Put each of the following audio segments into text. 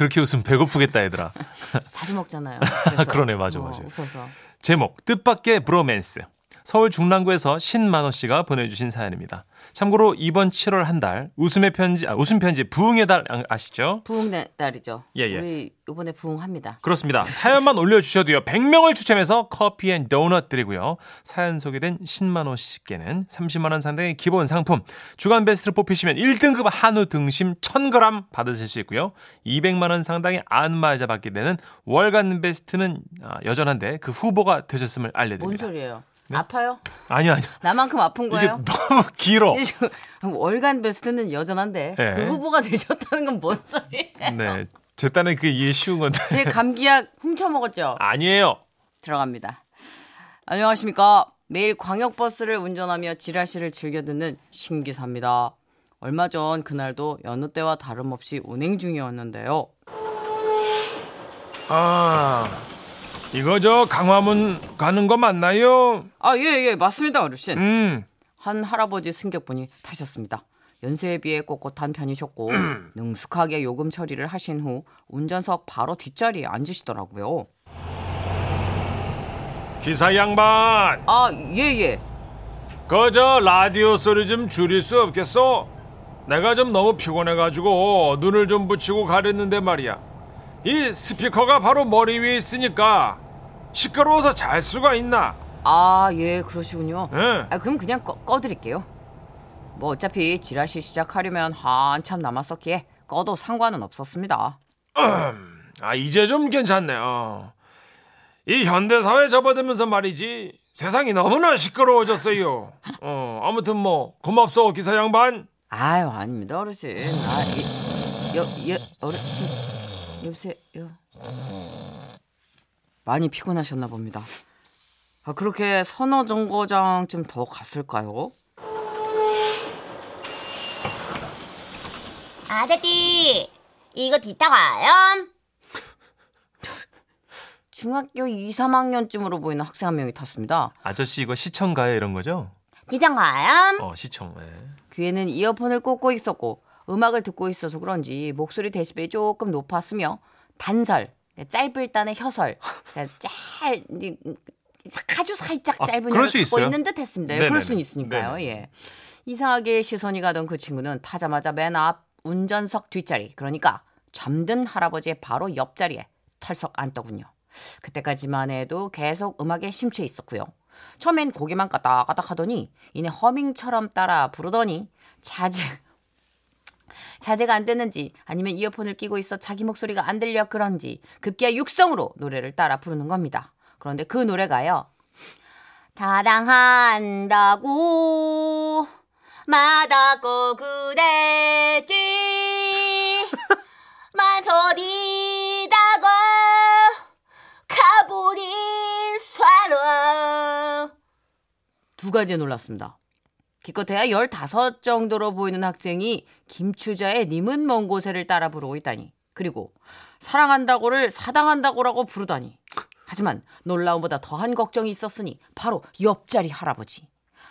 그렇게 웃으면 배고프겠다 얘들아. 자주 먹잖아요. 그러네 맞아 어, 맞아. 웃어서. 제목 뜻밖의 브로맨스. 서울 중랑구에서 신만호 씨가 보내주신 사연입니다. 참고로 이번 7월 한 달 웃음의 편지, 아, 웃음 편지 부흥의 달 아- 아시죠? 부흥 달이죠. 예, 예. 우리 이번에 부흥합니다. 그렇습니다. 사연만 올려주셔도요. 100명을 추첨해서 커피 and 도넛 드리고요. 사연 소개된 신만호 씨께는 30만 원 상당의 기본 상품, 주간 베스트를 뽑히시면 1등급 한우 등심 1000g 받으실 수 있고요. 200만 원 상당의 안마자 받게 되는 월간 베스트는 아, 여전한데 그 후보가 되셨음을 뭔 알려드립니다. 소리예요? 아파요? 아니요, 아니요. 나만큼 아픈 거예요? 너무 길어. 월간 베스트는 여전한데 네. 그 후보가 되셨다는 건 뭔 소리예요? 네. 제 딴에 그게 이해 쉬운 건데. 제 감기약 훔쳐 먹었죠? 아니에요. 들어갑니다. 안녕하십니까. 매일 광역버스를 운전하며 지라시를 즐겨 듣는 신기사입니다. 얼마 전 그날도 여느 때와 다름없이 운행 중이었는데요. 아, 이거 저 강화문 가는 거 맞나요? 아, 예, 예, 맞습니다, 어르신. 음. 한 할아버지 승객분이 타셨습니다. 연세에 비해 꼿꼿한 편이셨고 능숙하게 요금 처리를 하신 후 운전석 바로 뒷자리에 앉으시더라고요. 기사 양반, 아, 예, 예. 그저 라디오 소리 좀 줄일 수 없겠어? 내가 좀 너무 피곤해가지고 눈을 좀 붙이고 가렸는데 말이야. 이 스피커가 바로 머리 위에 있으니까 시끄러워서 잘 수가 있나? 아, 예, 그러시군요. 예. 아, 그럼 그냥 꺼, 꺼드릴게요. 뭐 어차피 지라시 시작하려면 한참 남았었기에 꺼도 상관은 없었습니다. 아 이제 좀 괜찮네. 어. 이 현대 사회 접어들면서 말이지 세상이 너무나 시끄러워졌어요. 어 아무튼 뭐 고맙소 기사 양반. 아유, 아닙니다, 어르신. 아, 이, 여, 여, 어르신. 여보세요. 많이 피곤하셨나 봅니다. 아, 그렇게 서너 정거장 좀 더 갔을까요? 아저씨, 이거 뒤따 가요? 중학교 2, 3학년쯤으로 보이는 학생 한 명이 탔습니다. 아저씨 이거 시청 가요 이런 거죠? 뒤따 가요? 어 시청. 예. 귀에는 이어폰을 꽂고 있었고 음악을 듣고 있어서 그런지 목소리 데시벨이 조금 높았으며 단설, 짧을 단의 혀설, 그러니까 짤 이제 아주 살짝 아, 짧은 그럴 혀를 수 갖고? 있는 듯했습니다. 예, 네네네. 그럴 수는 있으니까요. 네네. 예. 이상하게 시선이 가던 그 친구는 타자마자 맨 앞 운전석 뒷자리, 그러니까 잠든 할아버지의 바로 옆자리에 털썩 앉더군요. 그때까지만 해도 계속 음악에 심취해 있었고요. 처음엔 고개만 까딱까딱 하더니 이내 허밍처럼 따라 부르더니 자제 자제가 안 됐는지 아니면 이어폰을 끼고 있어 자기 목소리가 안 들려 그런지 급기야 육성으로 노래를 따라 부르는 겁니다. 그런데 그 노래가요. 사랑한다고 마다고 그랬지 만소리다가 가버린 사람 두 가지에 놀랐습니다. 기껏해야 15 정도로 보이는 학생이 김추자의 님은 먼 곳에를 따라 부르고 있다니. 그리고 사랑한다고를 사당한다고라고 부르다니. 하지만 놀라움보다 더한 걱정이 있었으니 바로 옆자리 할아버지.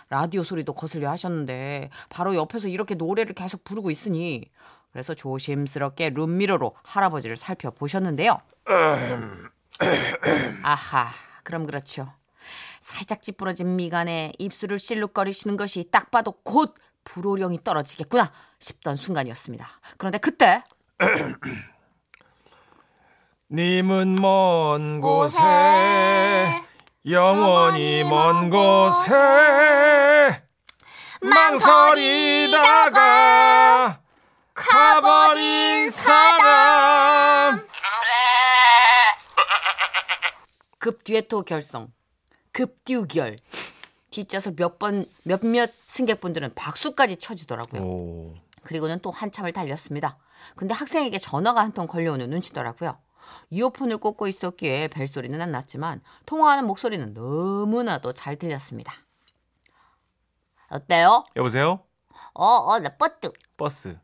라디오 소리도 거슬려 하셨는데 바로 옆에서 이렇게 노래를 계속 부르고 있으니 그래서 조심스럽게 룸미러로 할아버지를 살펴보셨는데요. 아하, 그럼 그렇죠. 살짝 찌푸러진 미간에 입술을 실룩거리시는 것이 딱 봐도 곧 불호령이 떨어지겠구나 싶던 순간이었습니다. 그런데 그때 님은 먼 곳에 영원히 먼 곳에 망설이다가 가버린 사람 급 듀에토 결성, 급 듀결. 뒷좌석 몇 번 몇몇 승객분들은 박수까지 쳐주더라고요. 오. 그리고는 또 한참을 달렸습니다. 근데 학생에게 전화가 한 통 걸려오는 눈치더라고요. 이어폰을 꽂고 있었기에 벨소리는 안 났지만 통화하는 목소리는 너무나도 잘 들렸습니다. 어때요? 여보세요? 어, 어, 나 뻗뚝. 버스.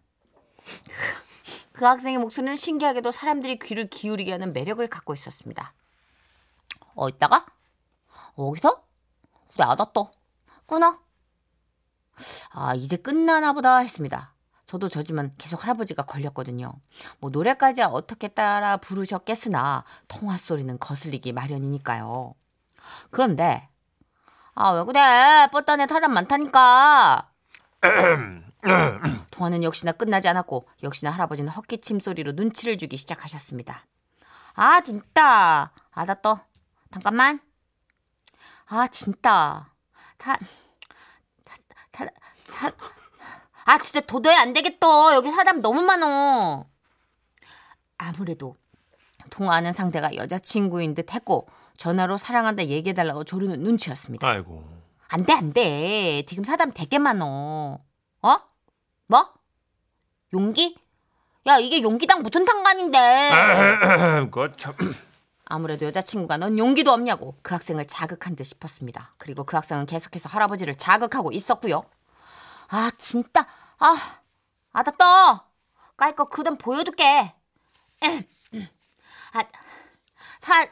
그 학생의 목소리는 신기하게도 사람들이 귀를 기울이게 하는 매력을 갖고 있었습니다. 어, 이따가? 어디서? 우리 알았다. 끊어. 아, 이제 끝나나 보다 했습니다. 저도 저지만 계속 할아버지가 걸렸거든요. 뭐 노래까지 어떻게 따라 부르셨겠으나 통화 소리는 거슬리기 마련이니까요. 그런데 아 왜 그래 뻗단에 타잔 많다니까. 통화는 역시나 끝나지 않았고 역시나 할아버지는 헛기침 소리로 눈치를 주기 시작하셨습니다. 아 진짜 아다 또 잠깐만. 아 진짜 다 다, 다, 아 진짜 도저히 안 되겠어 여기 사람 너무 많어 아무래도 통화하는 상대가 여자친구인 듯 했고 전화로 사랑한다 얘기해달라고 조르는 눈치였습니다 아이고. 안 돼 안 돼 지금 사람 되게 많어 어? 뭐? 용기? 야 이게 용기당 무슨 상관인데 그거 참. 아무래도 여자친구가 넌 용기도 없냐고 그 학생을 자극한 듯 싶었습니다. 그리고 그 학생은 계속해서 할아버지를 자극하고 있었고요. 아 진짜 아 아다 떠 까이 거 그דם 보여줄게. 아사사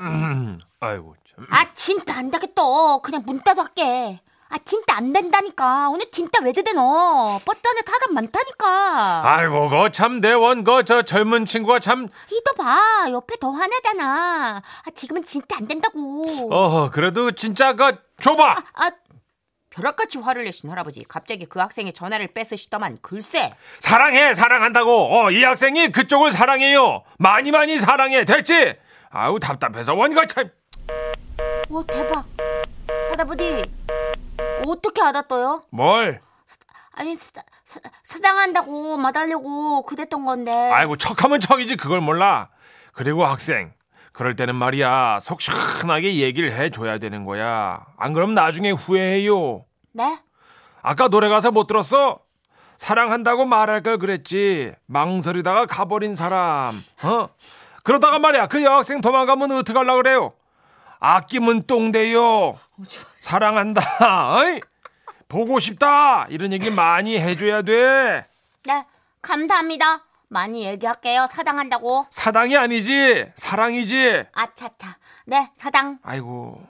음, 아이고 참. 아 진짜 안 되겠다. 그냥 문 닫아 할게. 아 진짜 안 된다니까. 오늘 진짜 왜 드대 너. 버전에 사람 많다니까. 아이고 그참 대원 그저 젊은 친구가 참. 이도 봐. 옆에 더 화내잖아. 아 지금은 진짜 안 된다고. 어 그래도 진짜 그 줘봐. 아 벼락같이 화를 내신 할아버지 갑자기 그 학생의 전화를 뺏으시더만 글쎄 사랑해 사랑한다고. 어 이 학생이 그쪽을 사랑해요. 많이 많이 사랑해 됐지? 아우 답답해서 원가 참. 와 대박 할아버지 어떻게 알았어요? 뭘? 아니 사, 사, 사랑한다고 말하려고 그랬던 건데 아이고 척하면 척이지 그걸 몰라. 그리고 학생 그럴 때는 말이야 속 시원하게 얘기를 해줘야 되는 거야. 안 그럼 나중에 후회해요. 네? 아까 노래 가사 못 들었어? 사랑한다고 말할 걸 그랬지. 망설이다가 가버린 사람. 어? 그러다가 말이야 그 여학생 도망가면 어떡하려 그래요? 아끼면 똥돼요. 사랑한다. 어이? 보고 싶다. 이런 얘기 많이 해줘야 돼. 네 감사합니다 많이 얘기할게요 사랑한다고 사당이 아니지. 사랑이지. 아차차 네 사당 아이고.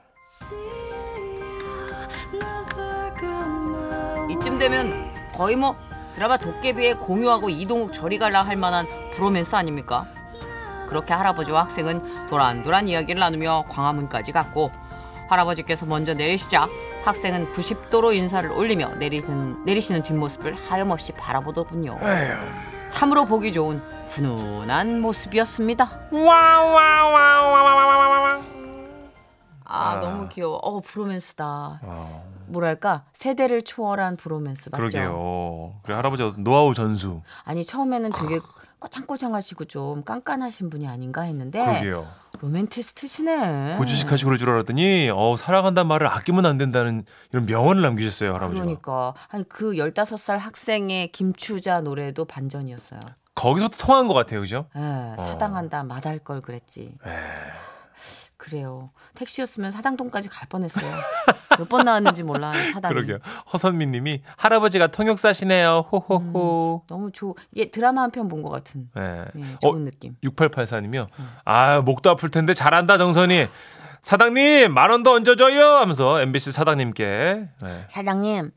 이쯤 되면 거의 뭐 드라마 도깨비에 공유하고 이동욱 저리 갈라 할 만한 브로맨스 아닙니까? 그렇게 할아버지와 학생은 도란도란 이야기를 나누며 광화문까지 갔고 할아버지께서 먼저 내리시자 학생은 90도로 인사를 올리며 내리시는, 내리시는 뒷모습을 하염없이 바라보더군요. 에휴. 참으로 보기 좋은 훈훈한 모습이었습니다. 와와와와와와와. 아, 아. 너무 귀여워. 어 브로맨스다. 어, 뭐랄까 세대를 초월한 브로맨스 맞죠? 그러게요. 그 할아버지 노하우 전수. 아니 처음에는 되게 꼬창꼬창하시고 좀 깐깐하신 분이 아닌가 했는데 그러게요. 로맨티스트시네. 고지식하시고 줄 알았더니 어, 사랑한다는 말을 아끼면 안 된다는 이런 명언을 남기셨어요 할아버지가. 그러니까 아니 그 15살 학생의 김추자 노래도 반전이었어요. 거기서 또 통한 것 같아요, 그죠? 예, 사당한다 마다할 걸 그랬지. 에 그래요. 택시였으면 사당동까지 갈 뻔했어요. 몇 번 나왔는지 몰라 사당이. 그러게요. 허선미님이 할아버지가 통역사시네요. 호호호. 너무 좋. 이게 드라마 한 편 본 것 같은 네. 예, 어, 좋은 느낌. 6884님이요. 아 목도 아플 텐데 잘한다 정선이. 사장님 만 원 더 얹어줘요 하면서 MBC 사장님께. 네. 사장님,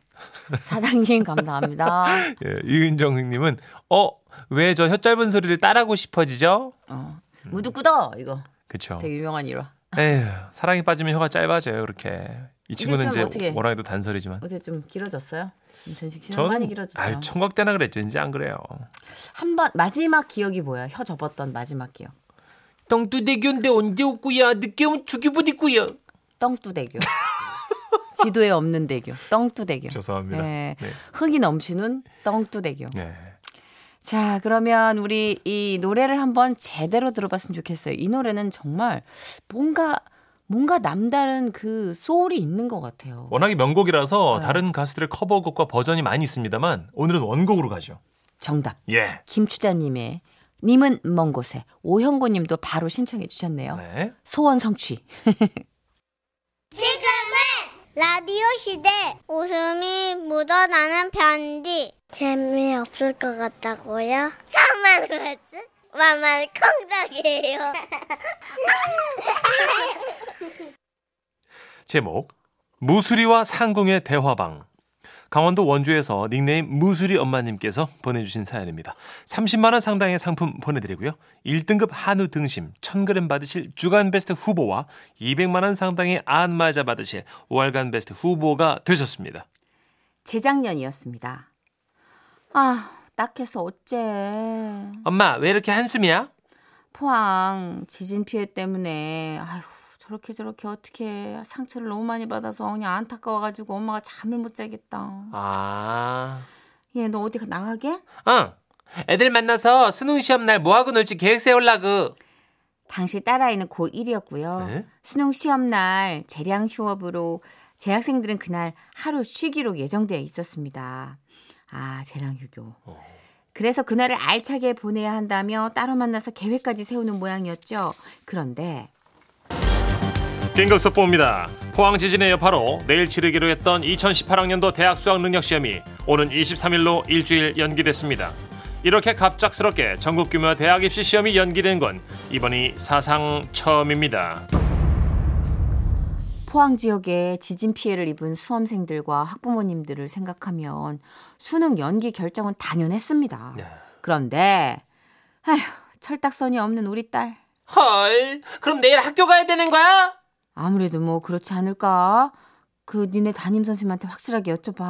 사장님 감사합니다. 예, 이은정님은 어 왜 저 혀 짧은 소리를 따라하고 싶어지죠? 어. 무드꾸더 이거 그쵸. 되게 유명한 일화. 에휴, 사랑이 빠지면 혀가 짧아져요, 그렇게. 이 친구는 좀 이제 어떻게- 워낙에도 단설이지만. 어떻게 좀 길어졌어요? 전식 씨는 많이 길어졌죠. 아유, 청각 때나 그랬죠. 이제 안 그래요. 한 번 마지막 기억이 뭐야? 혀 접었던 마지막 기억. 똥두대교인데 언제 올거야? 늦게 오면 죽여버리고요. 떵뚜대교. 지도에 없는 대교. 떵뚜대교. 죄송합니다. 네. 네. 흥이 넘치는 떵뚜대교. 네. 자, 그러면 우리 이 노래를 한번 제대로 들어봤으면 좋겠어요. 이 노래는 정말 뭔가 뭔가 남다른 그 소울이 있는 것 같아요. 워낙에 명곡이라서 네. 다른 가수들의 커버곡과 버전이 많이 있습니다만 오늘은 원곡으로 가죠. 정답. 예. 김추자님의 님은 먼 곳에 오형구님도 바로 신청해 주셨네요. 네. 소원 성취. 지금은 라디오 시대 웃음이 묻어나는 편지 재미없을 것 같다고요? 참말 왜지? 만만 콩닥이에요 제목 무수리와 상궁의 대화방 강원도 원주에서 닉네임 무수리 엄마님께서 보내주신 사연입니다. 30만원 상당의 상품 보내드리고요. 1등급 한우 등심 1000g 받으실 주간 베스트 후보와 200만원 상당의 안마자 받으실 월간 베스트 후보가 되셨습니다. 재작년이었습니다. 아, 딱해서 어째. 엄마, 왜 이렇게 한숨이야? 포항 지진 피해 때문에 아휴 저렇게 저렇게 어떻게 상처를 너무 많이 받아서 그냥 안타까워가지고 엄마가 잠을 못 자겠다. 아, 얘 너 어디 나가게? 응. 애들 만나서 수능 시험 날 뭐하고 놀지 계획 세우려고. 당시 딸아이는 고1이었고요. 네? 수능 시험 날 재량 휴업으로 재학생들은 그날 하루 쉬기로 예정되어 있었습니다. 아, 재량 휴교. 그래서 그날을 알차게 보내야 한다며 따로 만나서 계획까지 세우는 모양이었죠. 그런데 긴급 속보입니다. 포항 지진의 여파로 내일 치르기로 했던 2018학년도 대학 수학 능력 시험이 오는 23일로 일주일 연기됐습니다. 이렇게 갑작스럽게 전국 규모 대학 입시 시험이 연기된 건 이번이 사상 처음입니다. 포항 지역에 지진 피해를 입은 수험생들과 학부모님들을 생각하면 수능 연기 결정은 당연했습니다. 그런데 아휴, 철딱선이 없는 우리 딸 헐, 그럼 내일 학교 가야 되는 거야? 아무래도 뭐 그렇지 않을까? 그 니네 담임 선생님한테 확실하게 여쭤봐.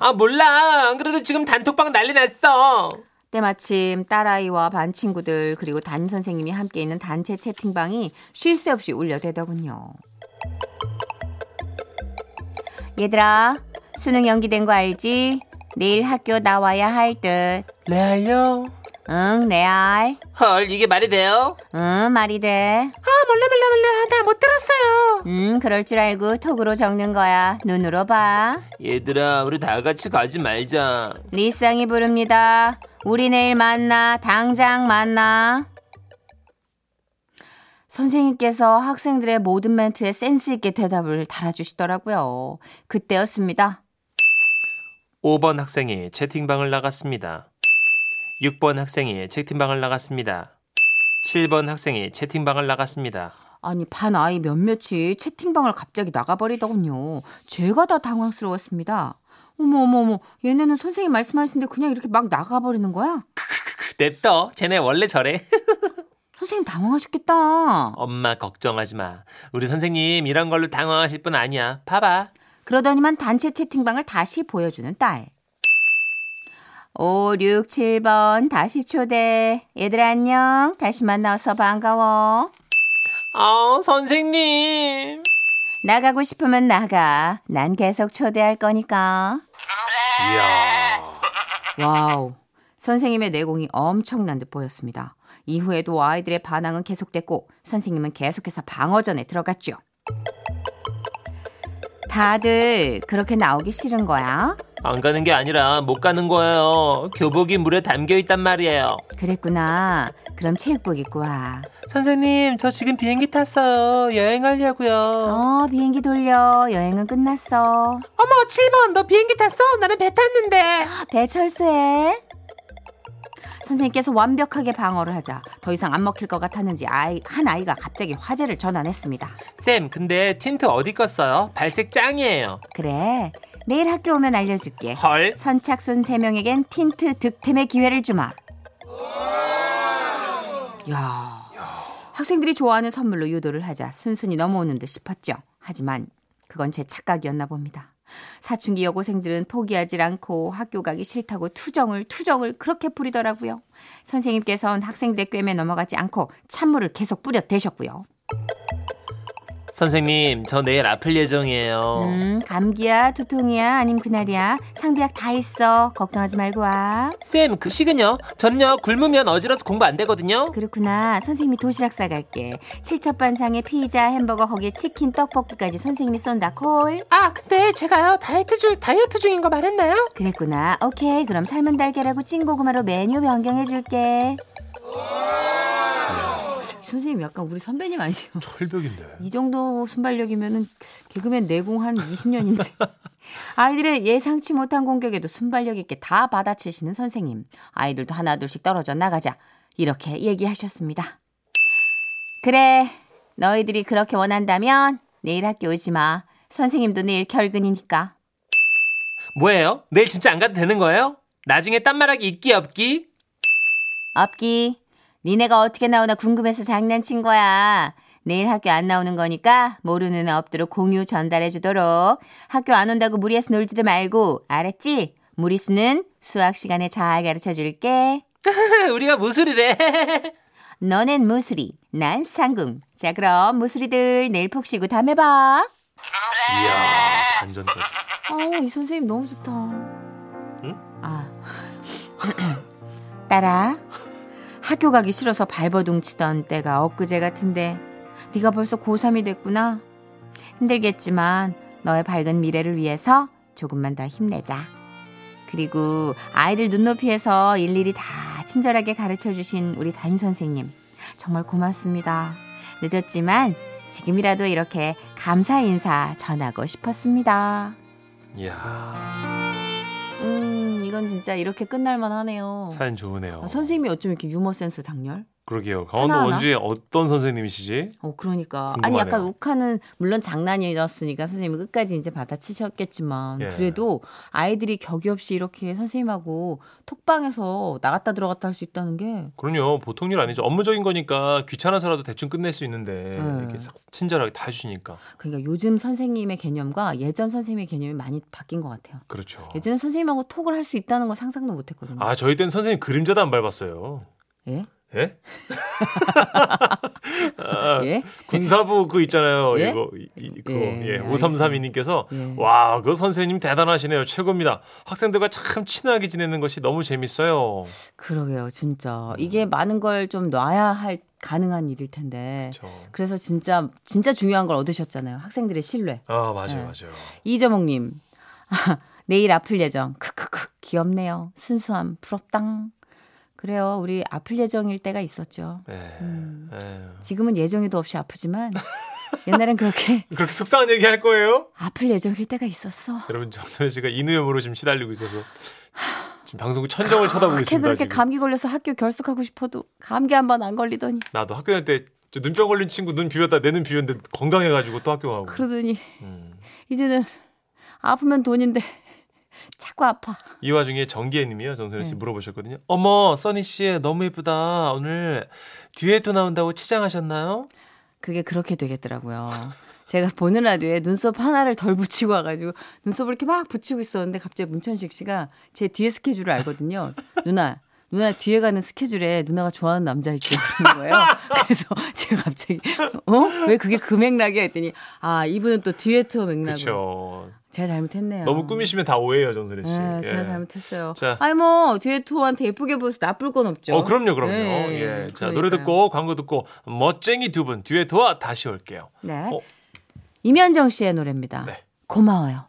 아 몰라. 안 그래도 지금 단톡방 난리 났어. 때마침 딸아이와 반 친구들 그리고 담임 선생님이 함께 있는 단체 채팅방이 쉴 새 없이 울려대더군요. 얘들아, 수능 연기된 거 알지? 내일 학교 나와야 할 듯. 레알요? 응, 레알. 헐, 이게 말이 돼요? 응, 말이 돼. 아 몰라 몰라 몰라. 나 못 들었어요. 음, 그럴 줄 알고 톡으로 적는 거야. 눈으로 봐. 얘들아, 우리 다 같이 가지 말자. 리쌍이 부릅니다. 우리 내일 만나. 당장 만나. 선생님께서 학생들의 모든 멘트에 센스 있게 대답을 달아주시더라고요. 그때였습니다. 5번 학생이 채팅방을 나갔습니다. 6번 학생이 채팅방을 나갔습니다. 7번 학생이 채팅방을 나갔습니다. 아니 반 아이 몇몇이 채팅방을 갑자기 나가버리더군요. 제가 다 당황스러웠습니다. 어머 어머 어머 얘네는 선생님 말씀하시는데 그냥 이렇게 막 나가버리는 거야? 냅둬. 쟤네 원래 저래. 선생님 당황하셨겠다. 엄마 걱정하지 마. 우리 선생님 이런 걸로 당황하실 분 아니야. 봐봐. 그러더니만 단체 채팅방을 다시 보여주는 딸. 5, 6, 7번 다시 초대. 얘들아 안녕. 다시 만나서 반가워. 아, 선생님. 나가고 싶으면 나가. 난 계속 초대할 거니까. 이야. 와우. 선생님의 내공이 엄청난 듯 보였습니다. 이후에도 아이들의 반항은 계속됐고 선생님은 계속해서 방어전에 들어갔죠. 다들 그렇게 나오기 싫은 거야? 안 가는 게 아니라 못 가는 거예요. 교복이 물에 담겨 있단 말이에요. 그랬구나. 그럼 체육복 입고 와. 선생님, 저 지금 비행기 탔어요. 여행하려고요. 어, 비행기 돌려. 여행은 끝났어. 어머, 7번, 너 비행기 탔어? 나는 배 탔는데. 배 철수해. 선생님께서 완벽하게 방어를 하자 더 이상 안 먹힐 것 같았는지 아이, 한 아이가 갑자기 화제를 전환했습니다. 쌤, 근데 틴트 어디 꺼 써요? 발색 짱이에요. 그래, 내일 학교 오면 알려줄게. 헐. 선착순 3명에겐 틴트 득템의 기회를 주마. 야 학생들이 좋아하는 선물로 유도를 하자 순순히 넘어오는 듯 싶었죠. 하지만 그건 제 착각이었나 봅니다. 사춘기 여고생들은 포기하지 않고 학교 가기 싫다고 투정을 투정을 그렇게 부리더라고요. 선생님께서는 학생들의 꿰매 넘어가지 않고 찬물을 계속 뿌려 대셨고요. 선생님, 저 내일 아플 예정이에요. 음, 감기야, 두통이야, 아님 그날이야. 상비약 다 있어. 걱정하지 말고 와. 쌤, 급식은요? 전요 굶으면 어지러서 공부 안 되거든요. 그렇구나. 선생님이 도시락 싸갈게. 칠첩반상에 피자, 햄버거, 거기에 치킨, 떡볶이까지 선생님이 쏜다. 콜. 아, 근데 제가요 다이어트 중 다이어트 중인 거 말했나요? 그랬구나. 오케이. 그럼 삶은 달걀하고 찐고구마로 메뉴 변경해줄게. 선생님 약간 우리 선배님 아니에요? 철벽인데. 이 정도 순발력이면은 개그맨 내공 한 20년인데. 아이들의 예상치 못한 공격에도 순발력 있게 다 받아치시는 선생님. 아이들도 하나 둘씩 떨어져 나가자. 이렇게 얘기하셨습니다. 그래. 너희들이 그렇게 원한다면 내일 학교 오지 마. 선생님도 내일 결근이니까. 뭐예요? 내일 진짜 안 가도 되는 거예요? 나중에 딴 말하기 있기 없기? 없기. 니네가 어떻게 나오나 궁금해서 장난친 거야. 내일 학교 안 나오는 거니까 모르는 애 없도록 공유 전달해 주도록. 학교 안 온다고 무리해서 놀지도 말고 알았지? 무리수는 수학 시간에 잘 가르쳐 줄게. 우리가 무술이래. 너넨 무수리, 난 상궁. 자 그럼 무수리들 내일 푹 쉬고 다음에 봐. 이야, 반전까지. 어우 이 선생님 너무 좋다. 응? 아 딸아 학교 가기 싫어서 발버둥 치던 때가 엊그제 같은데 네가 벌써 고3이 됐구나. 힘들겠지만 너의 밝은 미래를 위해서 조금만 더 힘내자. 그리고 아이들 눈높이에서 일일이 다 친절하게 가르쳐 주신 우리 담임 선생님 정말 고맙습니다. 늦었지만 지금이라도 이렇게 감사 인사 전하고 싶었습니다. 이야, 음, 이건 진짜 이렇게 끝날만 하네요. 사연 좋으네요. 아, 선생님이 어쩜 이렇게 유머 센스 장렬? 그러게요. 강원도? 원주에 어떤 선생님이시지? 어, 그러니까. 궁금하네요. 아니, 약간 욱하는, 물론 장난이었으니까 선생님이 끝까지 이제 받아치셨겠지만, 예. 그래도 아이들이 격이 없이 이렇게 선생님하고 톡방에서 나갔다 들어갔다 할 수 있다는 게, 그럼요. 보통 일 아니죠. 업무적인 거니까 귀찮아서라도 대충 끝낼 수 있는데 네. 이렇게 싹 친절하게 다 해주시니까. 그러니까 요즘 선생님의 개념과 예전 선생님의 개념이 많이 바뀐 것 같아요. 그렇죠. 예전에 선생님하고 톡을 할 수 있다는 거 상상도 못 했거든요. 아, 저희 땐 선생님 그림자도 안 밟았어요. 예? 예? 아, 예? 군사부 그 있잖아요. 예? 이거 이, 이- 그거 예, 예, 알겠습니다. 5332님께서 예. 와, 그 선생님 대단하시네요. 최고입니다. 학생들과 참 친하게 지내는 것이 너무 재밌어요. 그러게요, 진짜. 이게 많은 걸 좀 놔야 할, 가능한 일일 텐데. 그렇죠. 그래서 진짜 진짜 중요한 걸 얻으셨잖아요. 학생들의 신뢰. 아, 맞아요. 네. 맞아요. 이재목 님, 내일 아플 예정. 크크크 귀엽네요. 순수함 부럽당. 그래요. 우리 아플 예정일 때가 있었죠. 예. 음. 예. 지금은 예정에도 없이 아프지만 옛날엔 그렇게 그렇게 속상한 얘기 할 거예요? 아플 예정일 때가 있었어. 여러분 정선혜 씨가 인후염으로 지금 시달리고 있어서 지금 방송국 천정을 쳐다보고 있습니다. 그렇게 지금. 감기 걸려서 학교 결석하고 싶어도 감기 한 번 안 걸리더니 나도 학교 다닐 때저 눈병 걸린 친구 눈 비웠다 내 눈 비웠는데 건강해가지고 또 학교 가고. 그러더니 음. 이제는 아프면 돈인데 자꾸 아파. 이 와중에 정기혜님이요 정선혜 씨 네. 물어보셨거든요. 어머 써니 씨 너무 예쁘다. 오늘 뒤에도 나온다고 치장하셨나요? 그게 그렇게 되겠더라고요. 제가 보는 라디오에 눈썹 하나를 덜 붙이고 와가지고 눈썹을 이렇게 막 붙이고 있었는데 갑자기 문천식 씨가 제 뒤에 스케줄을 알거든요. 누나, 누나 뒤에 가는 스케줄에 누나가 좋아하는 남자 있죠. 그러는 거예요. 그래서 제가 갑자기 어? 왜 그게 그 맥락이야 했더니 아 이분은 또 뒤에 투어 맥락으로. 그렇죠. 제가 잘못했네요. 너무 꾸미시면 다 오해예요 정선혜 씨. 네, 예. 제가 잘못했어요. 자. 아니 뭐 뒤에 투어한테 예쁘게 보여서 나쁠 건 없죠. 어 그럼요 그럼요. 네, 예. 자 노래 그러니까요. 듣고 광고 듣고 멋쟁이 두 분 뒤에 도와 다시 올게요. 네. 어. 임현정 씨의 노래입니다. 네. 고마워요.